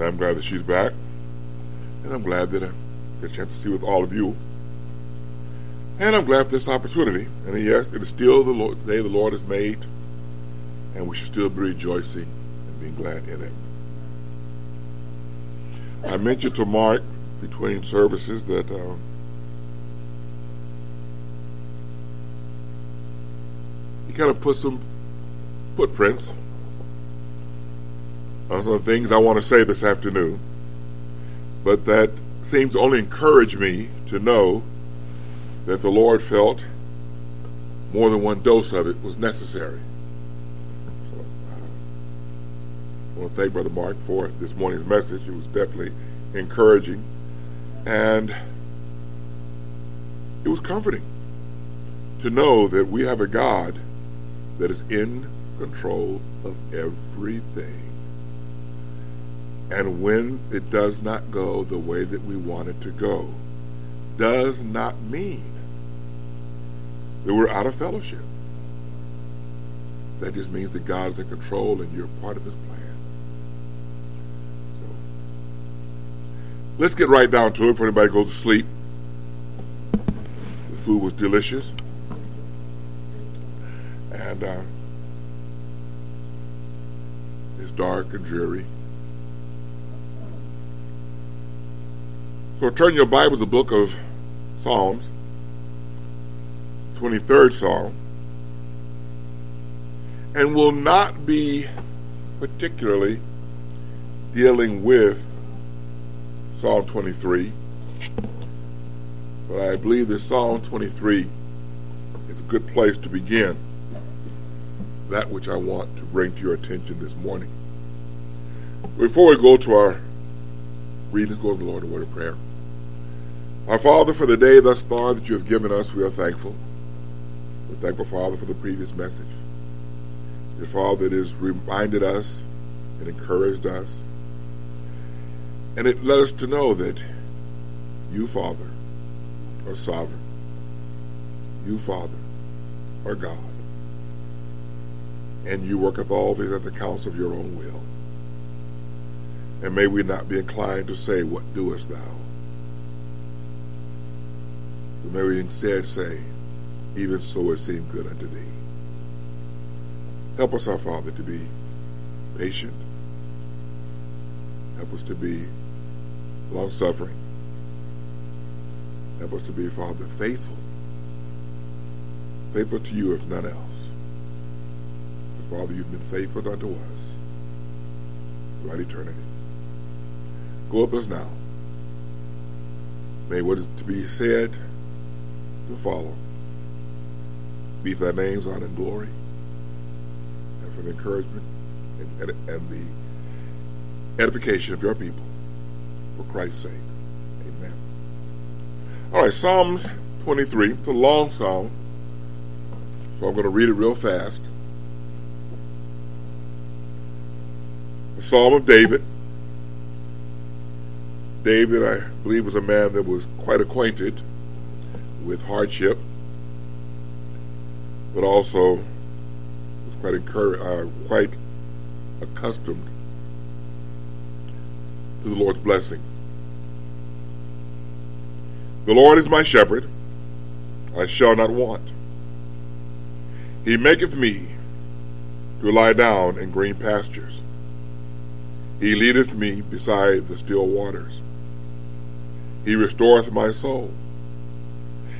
And I'm glad that she's back. And I'm glad that I get a chance to see with all of you. And I'm glad for this opportunity. And yes, it is still the Lord, day the Lord has made, and we should still be rejoicing and being glad in it. I mentioned to Mark between services that uh, he kind of put some footprints some of the things I want to say this afternoon, but that seems to only encourage me to know that the Lord felt more than one dose of it was necessary. So, I want to thank Brother Mark for this morning's message. It was definitely encouraging and it was comforting to know that we have a God that is in control of everything. And when it does not go the way that we want it to go, does not mean that we're out of fellowship. That just means that God is in control and you're part of his plan. So let's get right down to it before anybody goes to sleep. The food was delicious. And uh, it's dark and dreary. So turn your Bible to the book of Psalms, 23rd Psalm, and will not be particularly dealing with Psalm 23, but I believe that Psalm 23 is a good place to begin that which I want to bring to your attention this morning. Before we go to our readings, go to the Lord in word of prayer. Our Father, for the day thus far that you have given us, we are thankful. We're thankful, Father, for the previous message. Dear Father, it has reminded us and encouraged us. And it led us to know that you, Father, are sovereign. You, Father, are God. And you worketh all things at the counsel of your own will. And may we not be inclined to say, What doest thou? But may we instead say, Even so it seemed good unto thee. Help us, our Father, to be patient. Help us to be long suffering. Help us to be, Father, faithful. Faithful to you, if none else. But Father, you've been faithful unto us throughout eternity. Go with us now. May what is to be said to follow be thy name's honor and glory, and for the encouragement and, and, and the edification of your people for Christ's sake. Amen. All right, Psalms 23. It's a long psalm, so I'm going to read it real fast. The Psalm of David. David, I believe, was a man that was quite acquainted with hardship, but also was quite uh, quite accustomed to the Lord's blessings. The Lord is my shepherd; I shall not want. He maketh me to lie down in green pastures. He leadeth me beside the still waters. He restoreth my soul.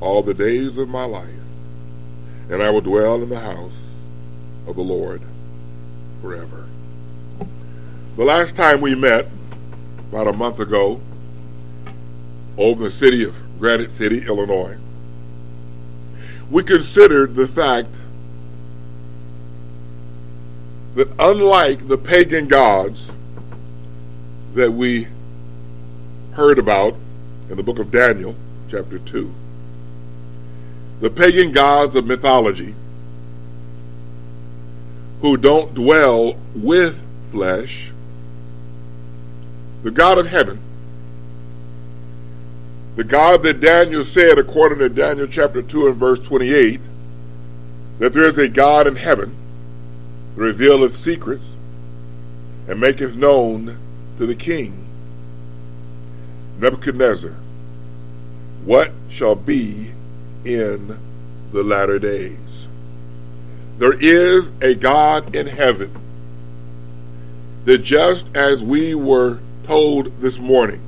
all the days of my life, and I will dwell in the house of the Lord forever. The last time we met, about a month ago, over in the city of Granite City, Illinois, we considered the fact that unlike the pagan gods that we heard about in the book of Daniel, chapter 2. The pagan gods of mythology who don't dwell with flesh, the God of heaven, the God that Daniel said, according to Daniel chapter 2 and verse 28, that there is a God in heaven revealeth secrets and maketh known to the king. Nebuchadnezzar what shall be in the latter days. There is a God in heaven that just as we were told this morning,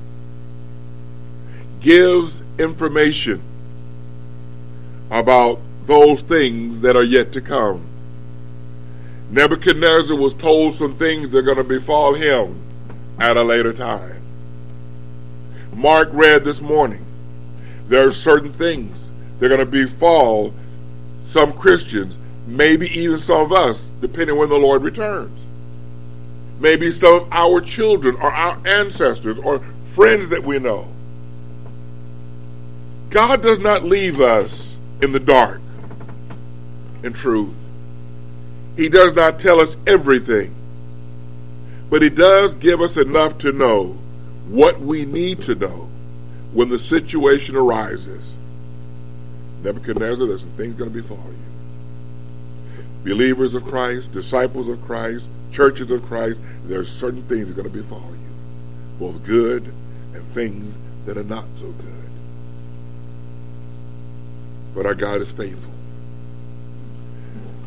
gives information about those things that are yet to come. Nebuchadnezzar was told some things that are going to befall him at a later time. Mark read this morning. There are certain things that are going to befall some Christians, maybe even some of us, depending when the Lord returns. Maybe some of our children or our ancestors or friends that we know. God does not leave us in the dark in truth. He does not tell us everything, but He does give us enough to know what we need to know when the situation arises. Nebuchadnezzar, there's some things going to befall you. Believers of Christ, disciples of Christ, churches of Christ, there's certain things that are going to befall you, both good and things that are not so good. But our God is faithful.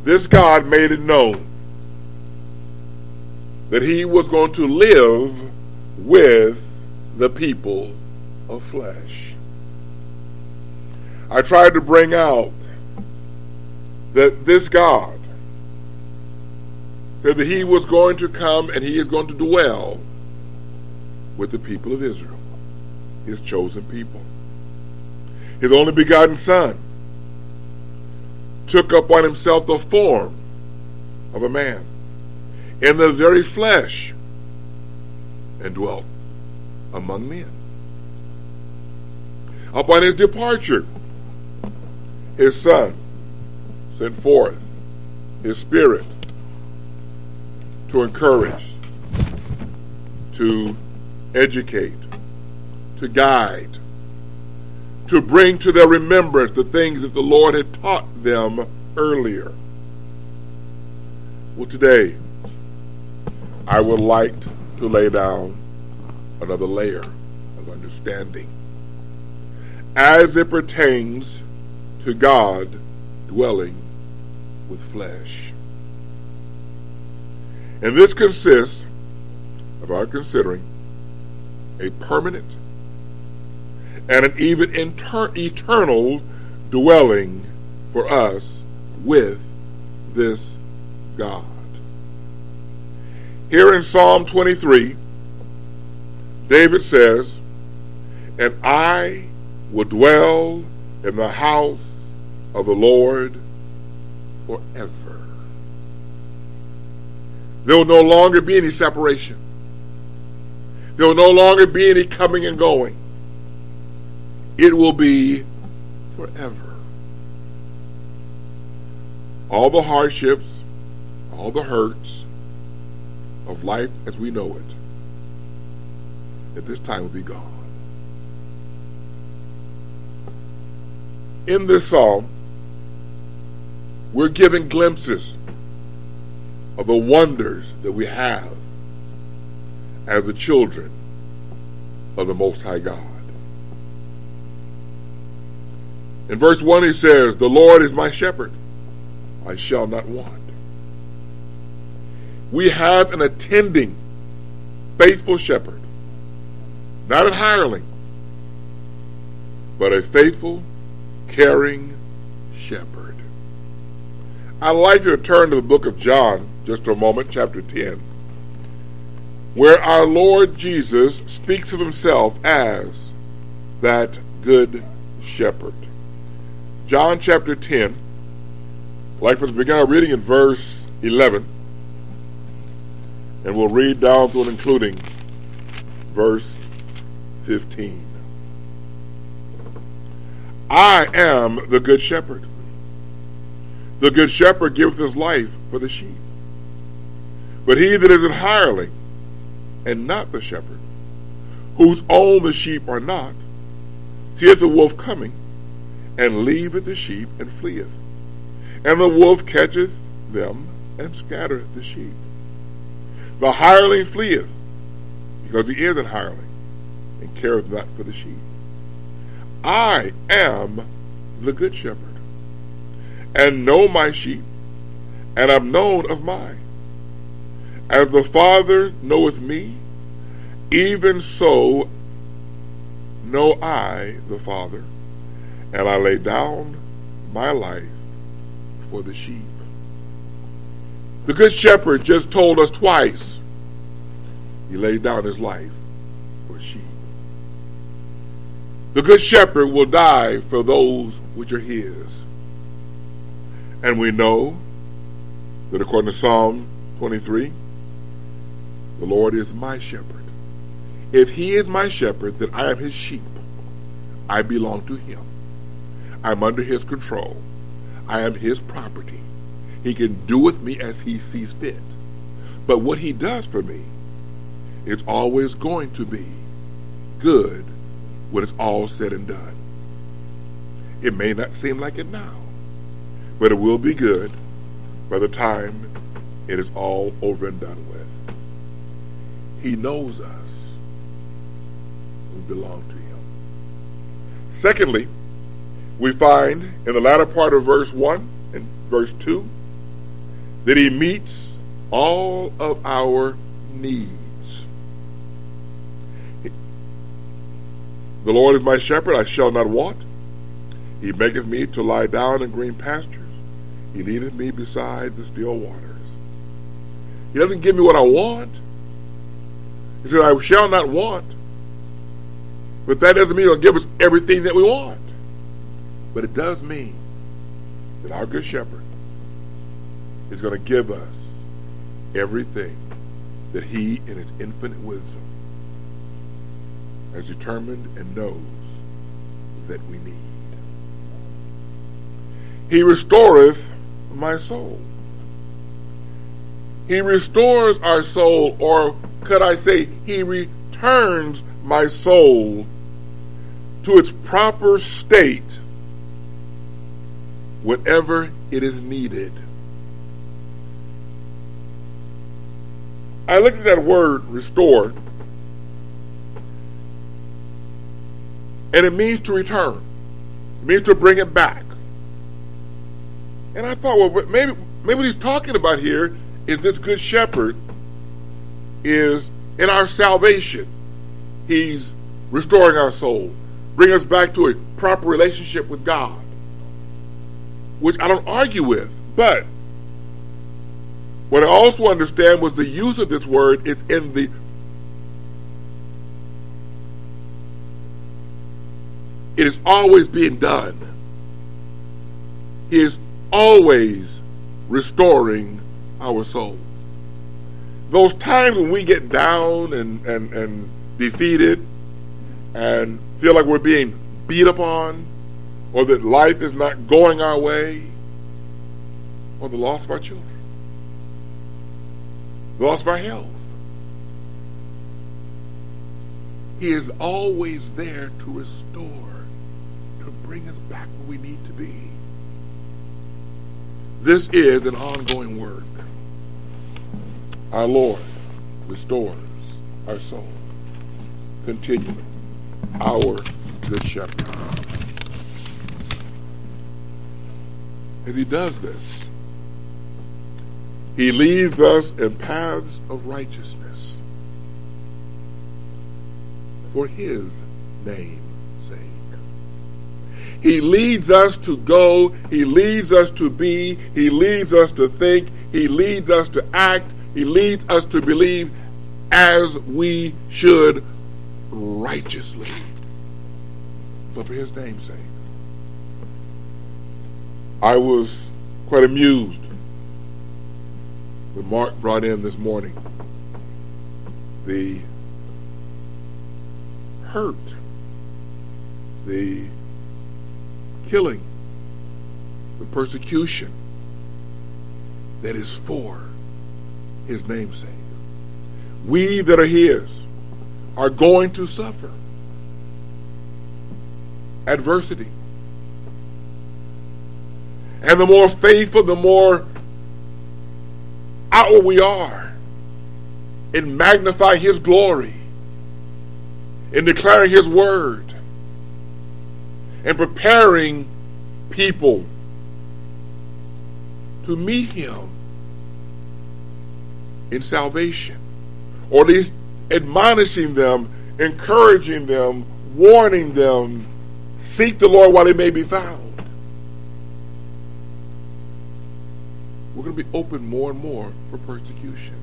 This God made it known that he was going to live with the people of flesh. I tried to bring out that this God said that he was going to come and he is going to dwell with the people of Israel, his chosen people. His only begotten Son took up on himself the form of a man in the very flesh and dwelt among men. Upon his departure, his son sent forth his spirit to encourage, to educate, to guide, to bring to their remembrance the things that the Lord had taught them earlier. Well, today, I would like to lay down another layer of understanding as it pertains to God dwelling with flesh. And this consists of our considering a permanent and an even inter- eternal dwelling for us with this God. Here in Psalm 23, David says, And I will dwell in the house of the Lord forever. There will no longer be any separation. There will no longer be any coming and going. It will be forever. All the hardships, all the hurts of life as we know it, at this time will be gone. In this psalm, we're given glimpses of the wonders that we have as the children of the Most High God. In verse 1, he says, The Lord is my shepherd, I shall not want. We have an attending, faithful shepherd, not a hireling, but a faithful, caring. I'd like you to turn to the book of John just for a moment, chapter 10, where our Lord Jesus speaks of himself as that good shepherd. John chapter 10. I'd like us begin our reading in verse 11. And we'll read down through and including verse 15. I am the good shepherd. The good shepherd giveth his life for the sheep. But he that is an hireling, and not the shepherd, whose own the sheep are not, seeth the wolf coming, and leaveth the sheep, and fleeth. And the wolf catcheth them, and scattereth the sheep. The hireling fleeth, because he is an hireling, and careth not for the sheep. I am the good shepherd, and know my sheep, and am known of mine. As the Father knoweth me, even so know I the Father, and I lay down my life for the sheep. The Good Shepherd just told us twice he laid down his life for sheep. The Good Shepherd will die for those which are his. And we know that according to Psalm 23, the Lord is my shepherd. If he is my shepherd, then I am his sheep. I belong to him. I'm under his control. I am his property. He can do with me as he sees fit. But what he does for me is always going to be good when it's all said and done. It may not seem like it now, but it will be good by the time it is all over and done with. He knows us. We belong to him. Secondly, we find in the latter part of verse 1 and verse 2 that he meets all of our needs. The Lord is my shepherd, I shall not want. He maketh me to lie down in green pastures. He leadeth me beside the still waters. He doesn't give me what I want. He says, I shall not want. But that doesn't mean he'll give us everything that we want. But it does mean that our good shepherd is going to give us everything that he, in his infinite wisdom, has determined and knows that we need. He restoreth my soul. He restores our soul, or could I say, He returns my soul to its proper state whenever it is needed. I looked at that word restore, and it means to return. It means to bring it back. And I thought, well, maybe maybe what he's talking about here is this good shepherd is in our salvation. He's restoring our soul, bring us back to a proper relationship with God, which I don't argue with. But what I also understand was the use of this word is in the it is always being done. He is always restoring our souls. Those times when we get down and, and, and defeated and feel like we're being beat upon, or that life is not going our way, or the loss of our children, the loss of our health. He is always there to restore, to bring us back where we need to be. This is an ongoing work. Our Lord restores our soul continually. Our good shepherd. As he does this, he leads us in paths of righteousness for his sake. He leads us to go, he leads us to be, he leads us to think, he leads us to act, he leads us to believe as we should righteously. But for his name's sake. I was quite amused when Mark brought in this morning the hurt, the killing, the persecution that is for his namesake. We that are his are going to suffer adversity. And the more faithful, the more outward we are in magnifying his glory, in declaring his word, and preparing people to meet him in salvation, or at least admonishing them, encouraging them, warning them, seek the Lord while he may be found. We're going to be open more and more for persecution.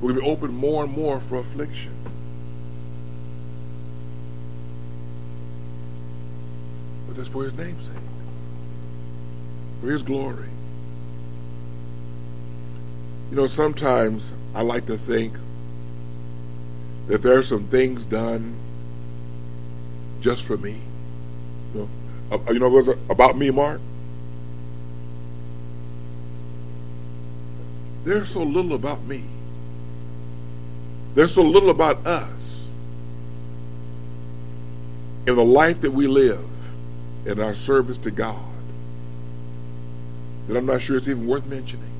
We're going to be open more and more for affliction. That's for his name's sake, for his glory. You know, sometimes I like to think that there are some things done just for me. You know, uh, you know about me, Mark? There's so little about me. There's so little about us in the life that we live in our service to God that I'm not sure it's even worth mentioning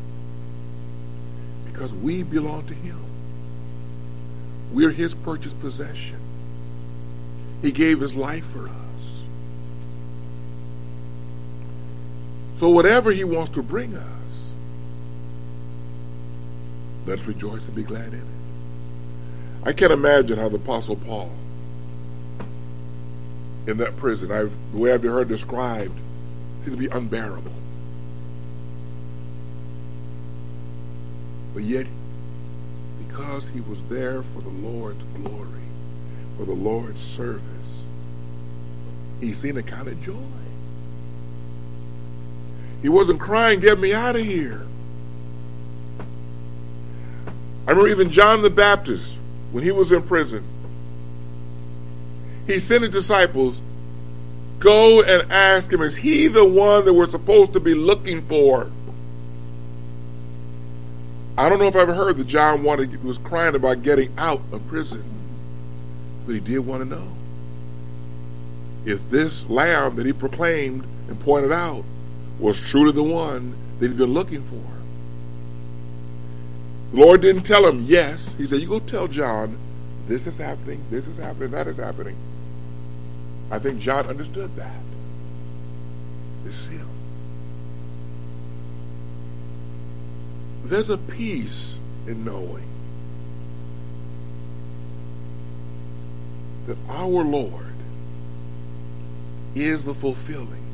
because we belong to him. We're his purchased possession. He gave his life for us. So whatever he wants to bring us, let's rejoice and be glad in it. I can't imagine how the Apostle Paul in that prison, I've, the way I've heard described, seems to be unbearable. But yet, because he was there for the Lord's glory, for the Lord's service, he's seen a kind of joy. He wasn't crying, get me out of here. I remember even John the Baptist, when he was in prison, he sent his disciples, go and ask him, is he the one that we're supposed to be looking for? I don't know if I've ever heard that John wanted was crying about getting out of prison, but he did want to know if this lamb that he proclaimed and pointed out was truly the one that he's been looking for. The Lord didn't tell him yes. He said, "You go tell John, this is happening, this is happening, that is happening." I think John understood that. This is him. There's a peace in knowing that our Lord is the fulfilling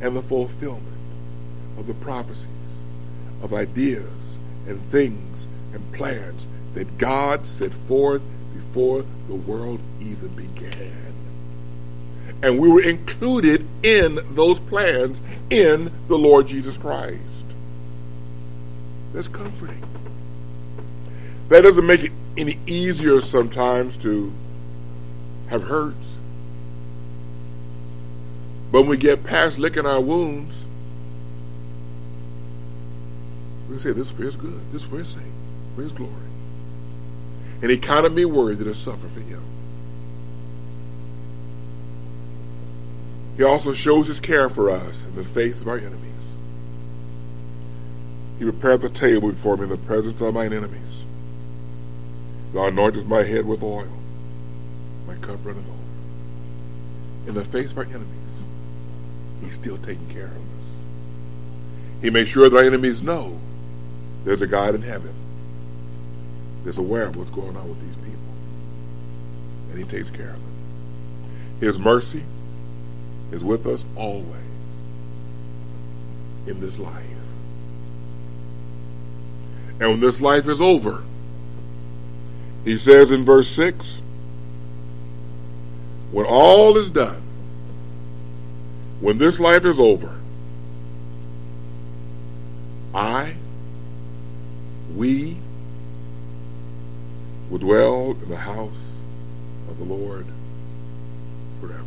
and the fulfillment of the prophecies, of ideas and things and plans that God set forth before the world even began. And we were included in those plans in the Lord Jesus Christ. That's comforting. That doesn't make it any easier sometimes to have hurts. But when we get past licking our wounds, we can say, This is for his good, this is for his sake, for his glory. And he counted me worthy to suffer for him. He also shows his care for us in the face of our enemies. He prepared the table before me in the presence of mine enemies. Thou anointest my head with oil. My cup runneth over. In the face of our enemies, he's still taking care of us. He makes sure that our enemies know there's a God in heaven that's aware of what's going on with these people. And he takes care of them. His mercy is with us always in this life. And when this life is over, he says in verse 6 when all is done, when this life is over, I, we, will dwell in the house of the Lord forever.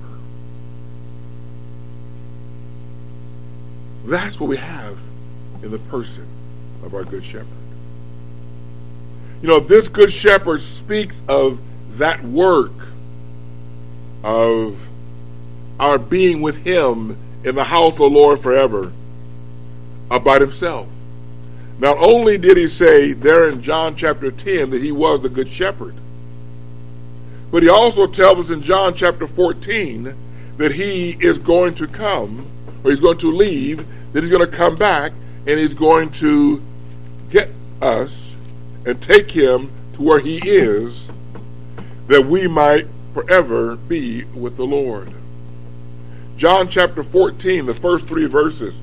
That's what we have in the person of our Good Shepherd. You know, this Good Shepherd speaks of that work of our being with Him in the house of the Lord forever about Himself. Not only did He say there in John chapter 10 that He was the Good Shepherd, but He also tells us in John chapter 14 that He is going to come, or He's going to leave, then He's going to come back, and He's going to get us and take Him to where He is, that we might forever be with the Lord. John chapter 14, the first three verses.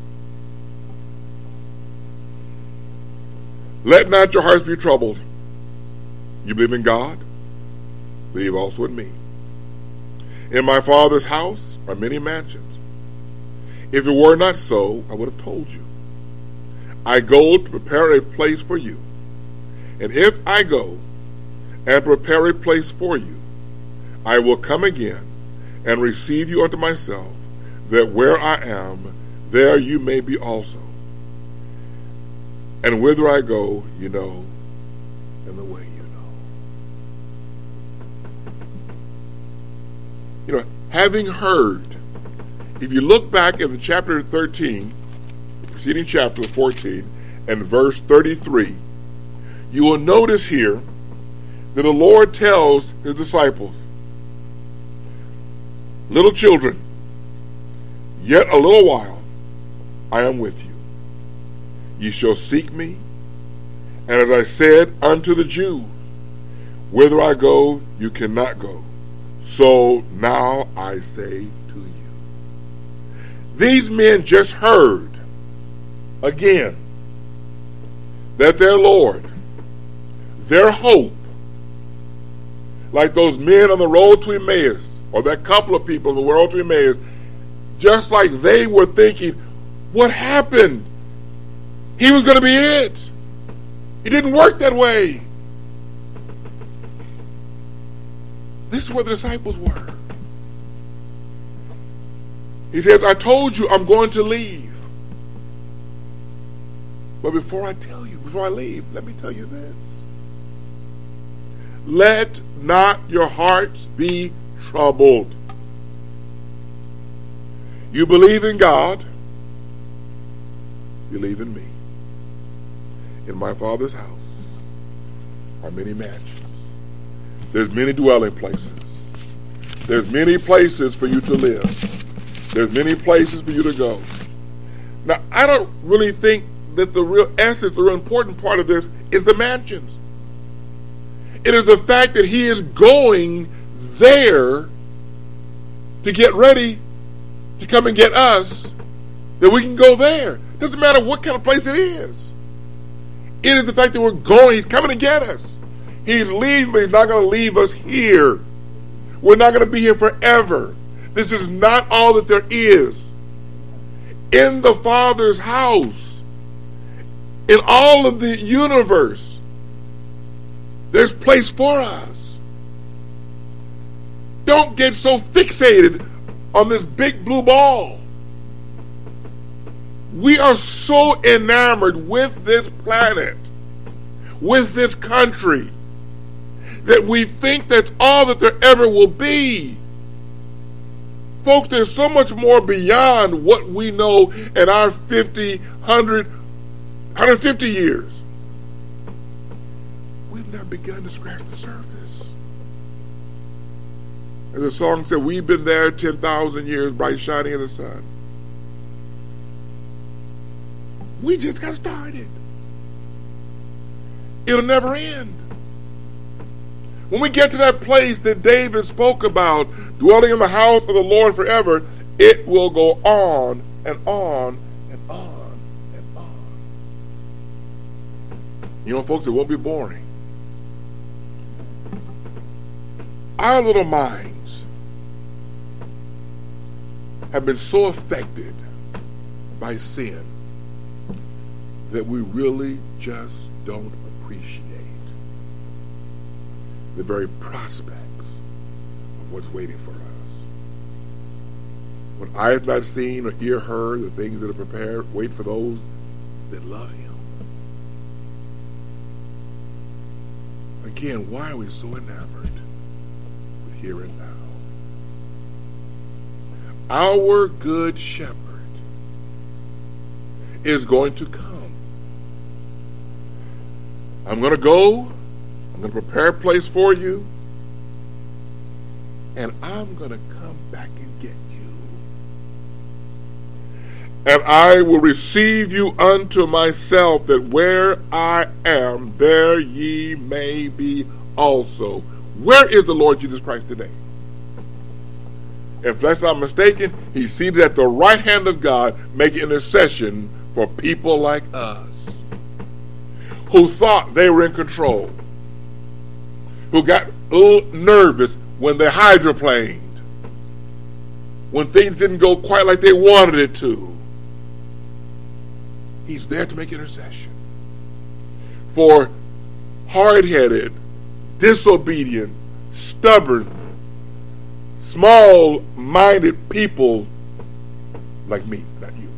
Let not your hearts be troubled. You believe in God? Believe also in me. In my Father's house are many mansions. If it were not so, I would have told you. I go to prepare a place for you. And if I go and prepare a place for you, I will come again and receive you unto myself, that where I am, there you may be also. And whither I go, you know, and the way you know. You know, having heard, if you look back in the chapter 13, preceding chapter 14, and verse 33, you will notice here that the Lord tells his disciples, Little children, yet a little while I am with you. Ye shall seek me, and as I said unto the Jews, whither I go, you cannot go. So now I say. These men just heard again that their Lord, their hope, like those men on the road to Emmaus, or that couple of people in the world to Emmaus, just like they were thinking, what happened? He was going to be it. It didn't work that way. This is where the disciples were. He says, I told you I'm going to leave. But before I tell you, before I leave, let me tell you this. Let not your hearts be troubled. You believe in God, believe in me. In my Father's house are many mansions. There's many dwelling places. There's many places for you to live. There's many places for you to go. Now, I don't really think that the real essence, the real important part of this is the mansions. It is the fact that he is going there to get ready to come and get us, that we can go there. Doesn't matter what kind of place it is. It is the fact that we're going, he's coming to get us. He's leaving, but he's not going to leave us here. We're not going to be here forever. This is not all that there is. In the Father's house, in all of the universe, there's place for us. Don't get so fixated on this big blue ball. We are so enamored with this planet, with this country, that we think that's all that there ever will be. Folks, there's so much more beyond what we know in our 50, 100, 150 years. We've not begun to scratch the surface. As the song said, we've been there 10,000 years, bright shining in the sun. We just got started. It'll never end. When we get to that place that David spoke about, dwelling in the house of the Lord forever, it will go on and on and on and on. You know, folks, it won't be boring. Our little minds have been so affected by sin that we really just don't appreciate the very prospects of what's waiting for us. When I have not seen or ear heard the things that are prepared, wait for those that love him. Again, why are we so enamored with here and now? Our good shepherd is going to come. I'm going to go. I'm going to prepare a place for you. And I'm going to come back and get you. And I will receive you unto myself, that where I am, there ye may be also. Where is the Lord Jesus Christ today? If that's not mistaken, he's seated at the right hand of God, making intercession for people like us who thought they were in control, who got a little nervous when they hydroplaned, when things didn't go quite like they wanted it to. He's there to make intercession for hard headed, disobedient, stubborn, small minded people like me, not you.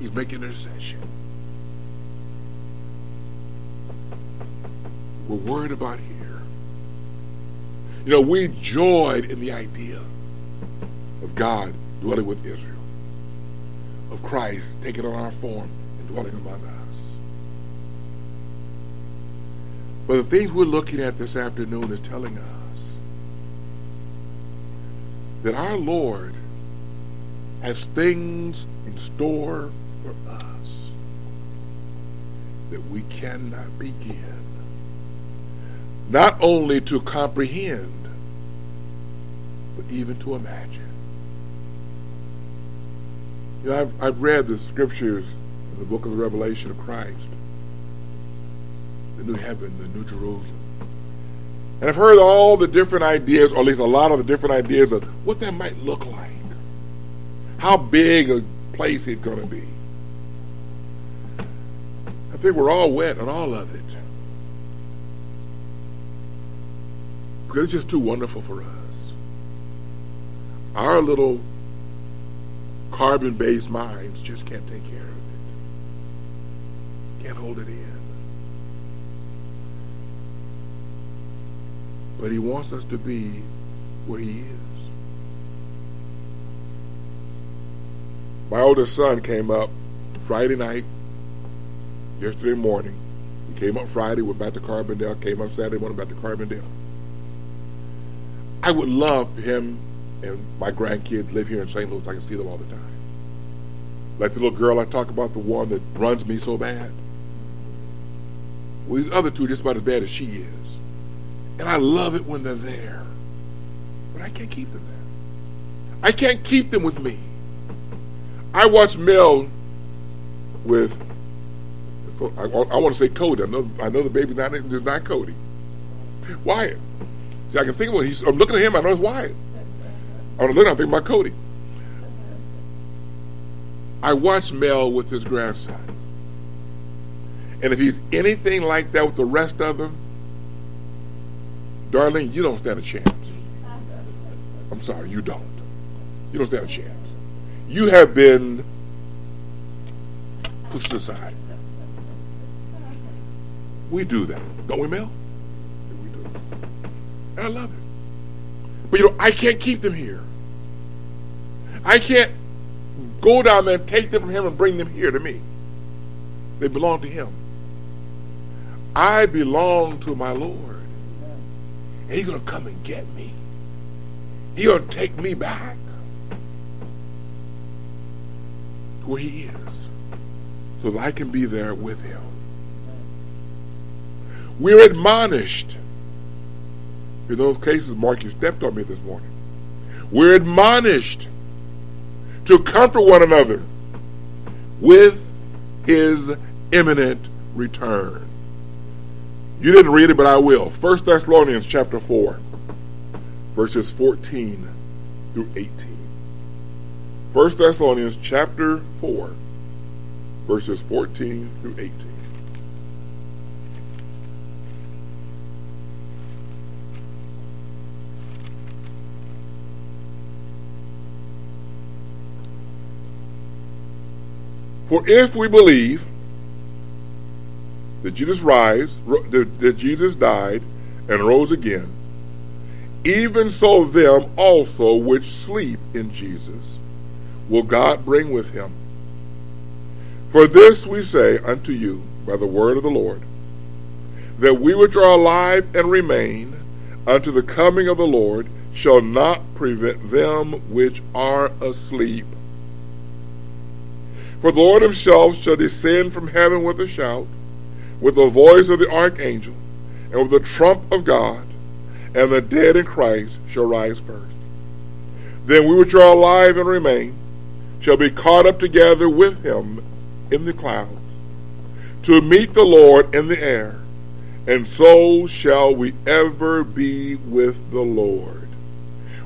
He's making intercession. We're worried about here. You know, we joyed in the idea of God dwelling with Israel, of Christ taking on our form and dwelling among us. But the things we're looking at this afternoon is telling us that our Lord has things in store for us that we cannot begin not only to comprehend, but even to imagine. You know, I've, I've read the scriptures in the book of the Revelation of Christ, the new heaven, the new Jerusalem. And I've heard all the different ideas, or at least a lot of the different ideas of what that might look like. How big a place it's going to be. I think we're all wet on all of it. Because it's just too wonderful for us. Our little carbon based minds just can't take care of it, can't hold it in. But he wants us to be where he is. My oldest son came up Friday night, yesterday morning. He came up Friday, went back to Carbondale, came up Saturday morning, back to Carbondale. I would love for him and my grandkids live here in St. Louis. I can see them all the time. Like the little girl I talk about, the one that runs me so bad. Well, these other two are just about as bad as she is. And I love it when they're there. But I can't keep them there. I can't keep them with me. I watch Mel with, I, I want to say Cody. I know, I know the baby's not, not Cody. Wyatt. See, I can think of what he's, I'm looking at him, I know it's Wyatt. I'm looking, I'm thinking about Cody. I watch Mel with his grandson. And if he's anything like that with the rest of them, darling, you don't stand a chance. I'm sorry, you don't. You don't stand a chance. You have been pushed aside. We do that, don't we, Mel? And I love it. But you know, I can't keep them here. I can't go down there and take them from him and bring them here to me. They belong to him. I belong to my Lord. And he's going to come and get me. He's going to take me back to where he is so that I can be there with him. We're admonished. In those cases, Mark, you stepped on me this morning. We're admonished to comfort one another with his imminent return. You didn't read it, but I will. 1 Thessalonians chapter 4, verses 14 through 18. 1 Thessalonians chapter 4, verses 14 through 18. For if we believe that Jesus rise, that Jesus died and rose again, even so them also which sleep in Jesus will God bring with him. For this we say unto you by the word of the Lord, that we which are alive and remain unto the coming of the Lord shall not prevent them which are asleep. For the Lord himself shall descend from heaven with a shout, with the voice of the archangel, and with the trump of God, and the dead in Christ shall rise first. Then we which are alive and remain shall be caught up together with him in the clouds, to meet the Lord in the air, and so shall we ever be with the Lord.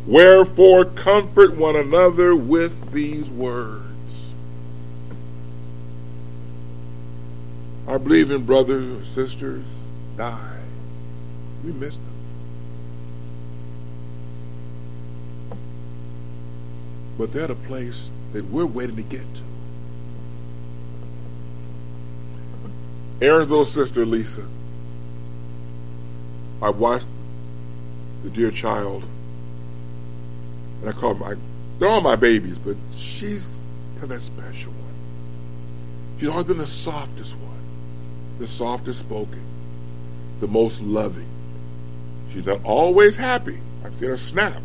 Wherefore comfort one another with these words. Our believing brothers and sisters die. We miss them. But they're the place that we're waiting to get to. Aaron's little sister, Lisa. I watched the dear child, and I call my, they're all my babies, but she's kind of that special one. She's always been the softest one the softest spoken, the most loving. She's not always happy. I've seen her snap.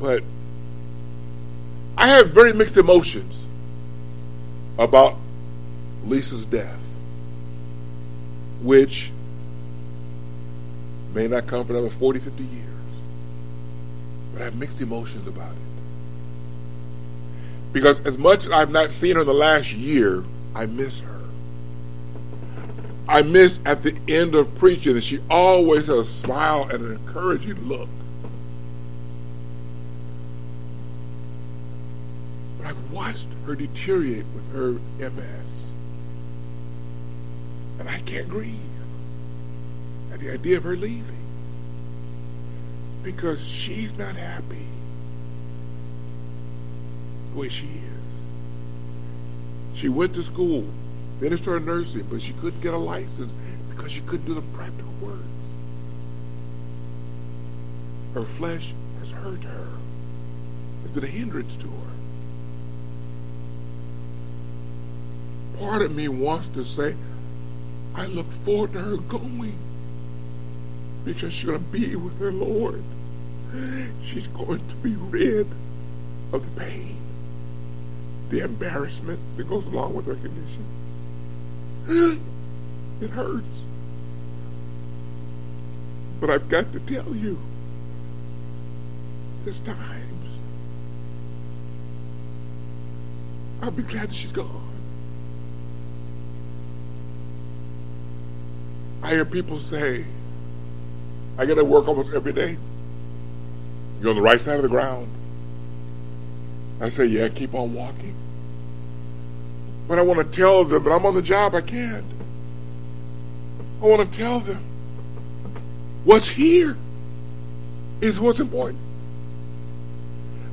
But I have very mixed emotions about Lisa's death, which may not come for another 40, 50 years. But I have mixed emotions about it. Because as much as I've not seen her in the last year, I miss her. I miss at the end of preaching that she always has a smile and an encouraging look. But I've watched her deteriorate with her MS. And I can't grieve at the idea of her leaving. Because she's not happy the way she is. She went to school, finished her nursing, but she couldn't get a license because she couldn't do the practical work. Her flesh has hurt her. It's been a hindrance to her. Part of me wants to say, I look forward to her going because she's going to be with her Lord. She's going to be rid of the pain the embarrassment that goes along with her condition. It hurts. But I've got to tell you, there's times I'll be glad that she's gone. I hear people say, I got to work almost every day. You're on the right side of the ground. I say, yeah, keep on walking. But I want to tell them, but I'm on the job, I can't. I want to tell them what's here is what's important.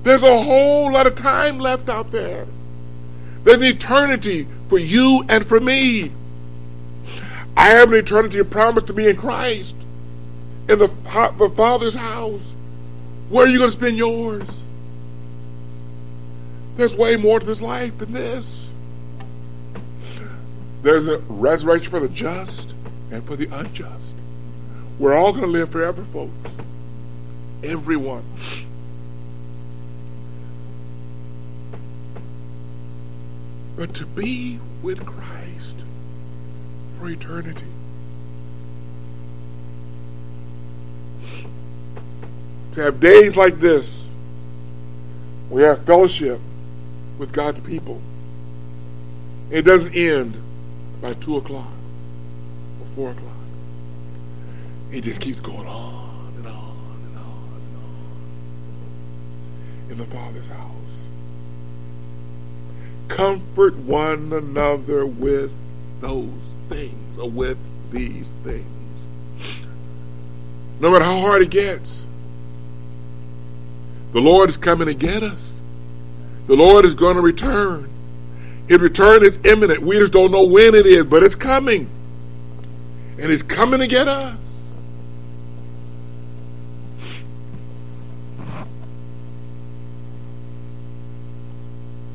There's a whole lot of time left out there. There's an eternity for you and for me. I have an eternity promised to me in Christ, in the, the Father's house. Where are you going to spend yours? There's way more to this life than this. There's a resurrection for the just and for the unjust. We're all going to live forever, folks. Everyone. But to be with Christ for eternity. To have days like this, we have fellowship with God's people. It doesn't end by 2 o'clock or 4 o'clock. It just keeps going on and on and on and on in the Father's house. Comfort one another with those things or with these things. No matter how hard it gets, the Lord is coming to get us. The Lord is going to return. His return is imminent. We just don't know when it is, but it's coming. And it's coming to get us.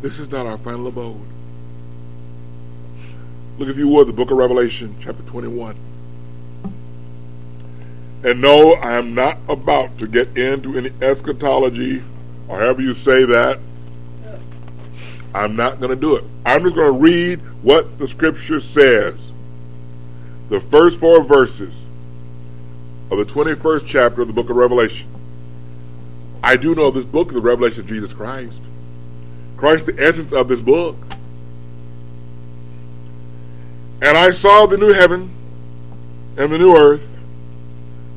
This is not our final abode. Look, if you would, the book of Revelation, chapter 21. And no, I am not about to get into any eschatology, or however you say that. I'm not going to do it. I'm just going to read what the scripture says. The first four verses of the 21st chapter of the book of Revelation. I do know this book is the revelation of Jesus Christ. Christ, the essence of this book. And I saw the new heaven and the new earth,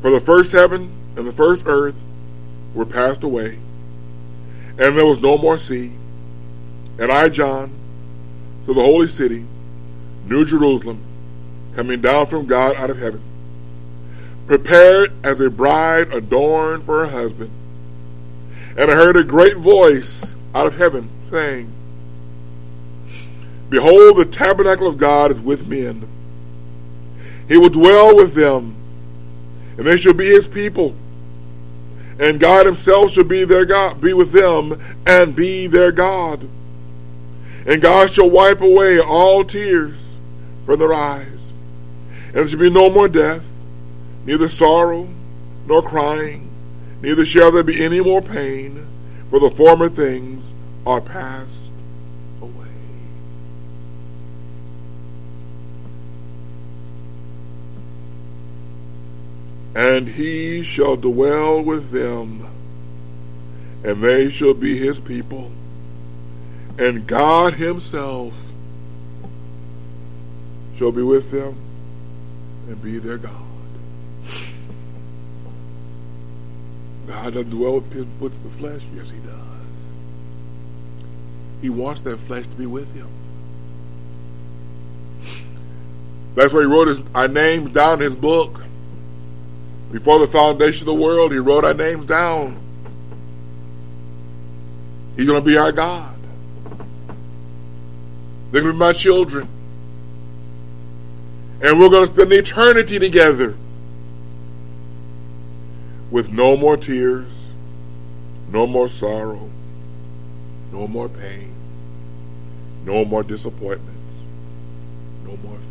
for the first heaven and the first earth were passed away, and there was no more sea. And I, John, to the holy city, New Jerusalem, coming down from God out of heaven, prepared as a bride adorned for her husband. And I heard a great voice out of heaven saying, Behold, the tabernacle of God is with men. He will dwell with them, and they shall be his people. And God himself shall be their God, be with them, and be their God. And God shall wipe away all tears from their eyes. And there shall be no more death, neither sorrow, nor crying, neither shall there be any more pain, for the former things are passed away. And he shall dwell with them, and they shall be his people, and God himself shall be with them and be their God. God doesn't dwell with the flesh. Yes, he does. He wants that flesh to be with him. That's why he wrote his, our names down in his book. Before the foundation of the world, he wrote our names down. He's going to be our God. They're going to be my children. And we're going to spend eternity together with no more tears, no more sorrow, no more pain, no more disappointments, no more fears.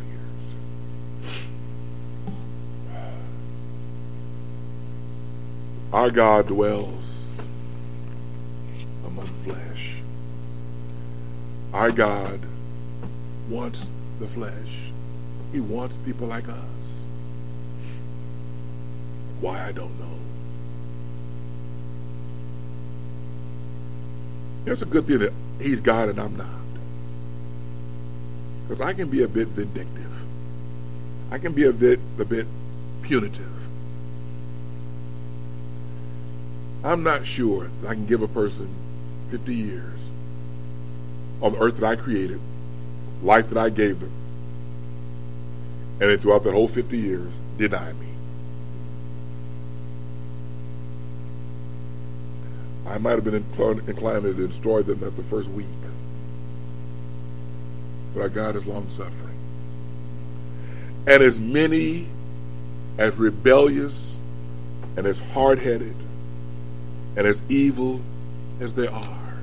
Our God dwells among flesh. Our God wants the flesh. He wants people like us. Why I don't know. It's a good thing that he's God and I'm not. Because I can be a bit vindictive. I can be a bit a bit punitive. I'm not sure that I can give a person 50 years on the earth that I created, life that I gave them, and then throughout that whole 50 years deny me. I might have been inclined to destroy them at the first week. But our God is long suffering. And as many as rebellious and as hard headed and as evil as they are,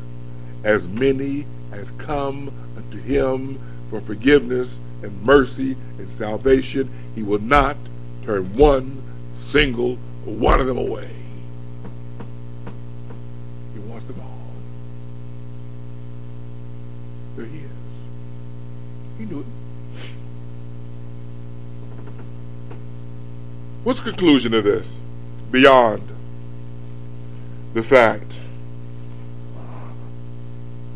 as many as come unto him for forgiveness and mercy and salvation, he will not turn one single one of them away. He wants them all. There he is. He knew it. What's the conclusion of this? Beyond the fact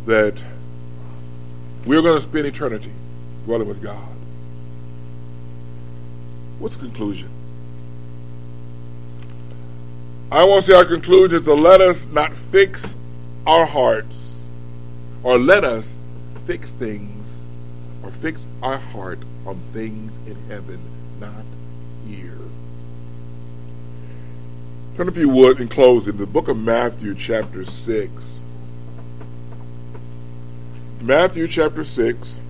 that we're going to spend eternity dwelling with God. What's the conclusion? I want to say our conclusion is to let us not fix our hearts or let us fix things or fix our heart on things in heaven, not here. Turn, if you would, in closing, the book of Matthew, chapter 6. Matthew chapter 6,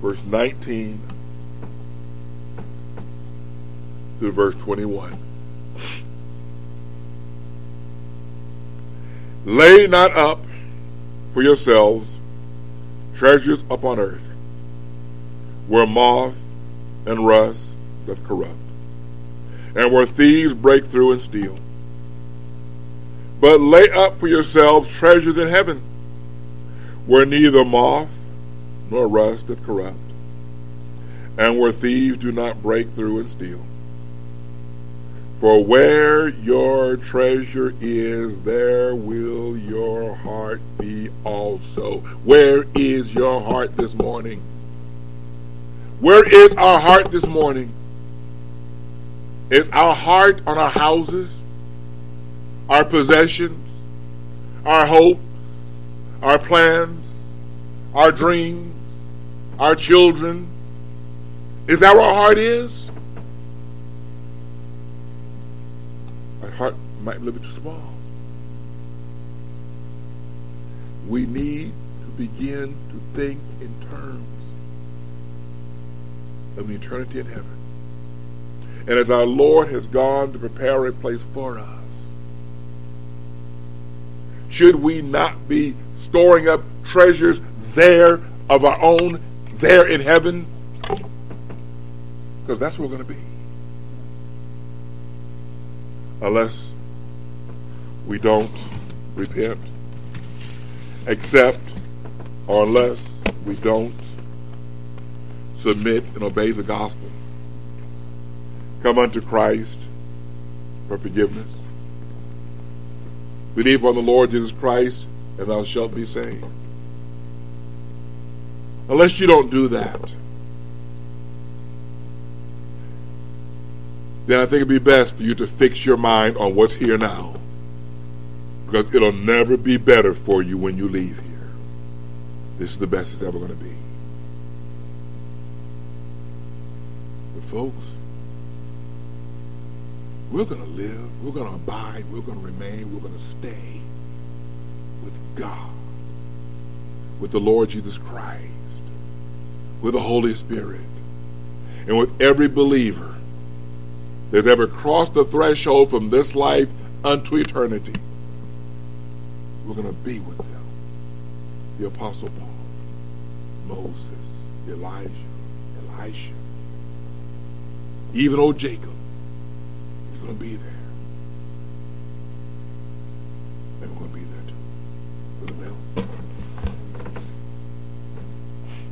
verse 19 to verse 21. Lay not up for yourselves treasures upon earth, where moth and rust doth corrupt, and where thieves break through and steal. But lay up for yourselves treasures in heaven, where neither moth nor rust doth corrupt, and where thieves do not break through and steal. For where your treasure is, there will your heart be also. Where is your heart this morning? Where is our heart this morning? Is our heart on our houses, our possessions, our hopes, our plans, our dreams, our children? Is that where our heart is? Our heart might be too small. We need to begin to think in terms of eternity in heaven. And as our Lord has gone to prepare a place for us, should we not be storing up treasures there of our own, there in heaven? Because that's where we're going to be. Unless we don't repent, except or unless we don't submit and obey the gospel. Come unto Christ for forgiveness. Believe on the Lord Jesus Christ, and thou shalt be saved. Unless you don't do that, then I think it'd be best for you to fix your mind on what's here now. Because it'll never be better for you when you leave here. This is the best it's ever going to be. But, folks. We're going to live, we're going to abide, we're going to remain, we're going to stay with God, with the Lord Jesus Christ, with the Holy Spirit, and with every believer that's ever crossed the threshold from this life unto eternity. We're going to be with them. The Apostle Paul, Moses, Elijah, Elisha, even old Jacob is going to be there. And we're going to be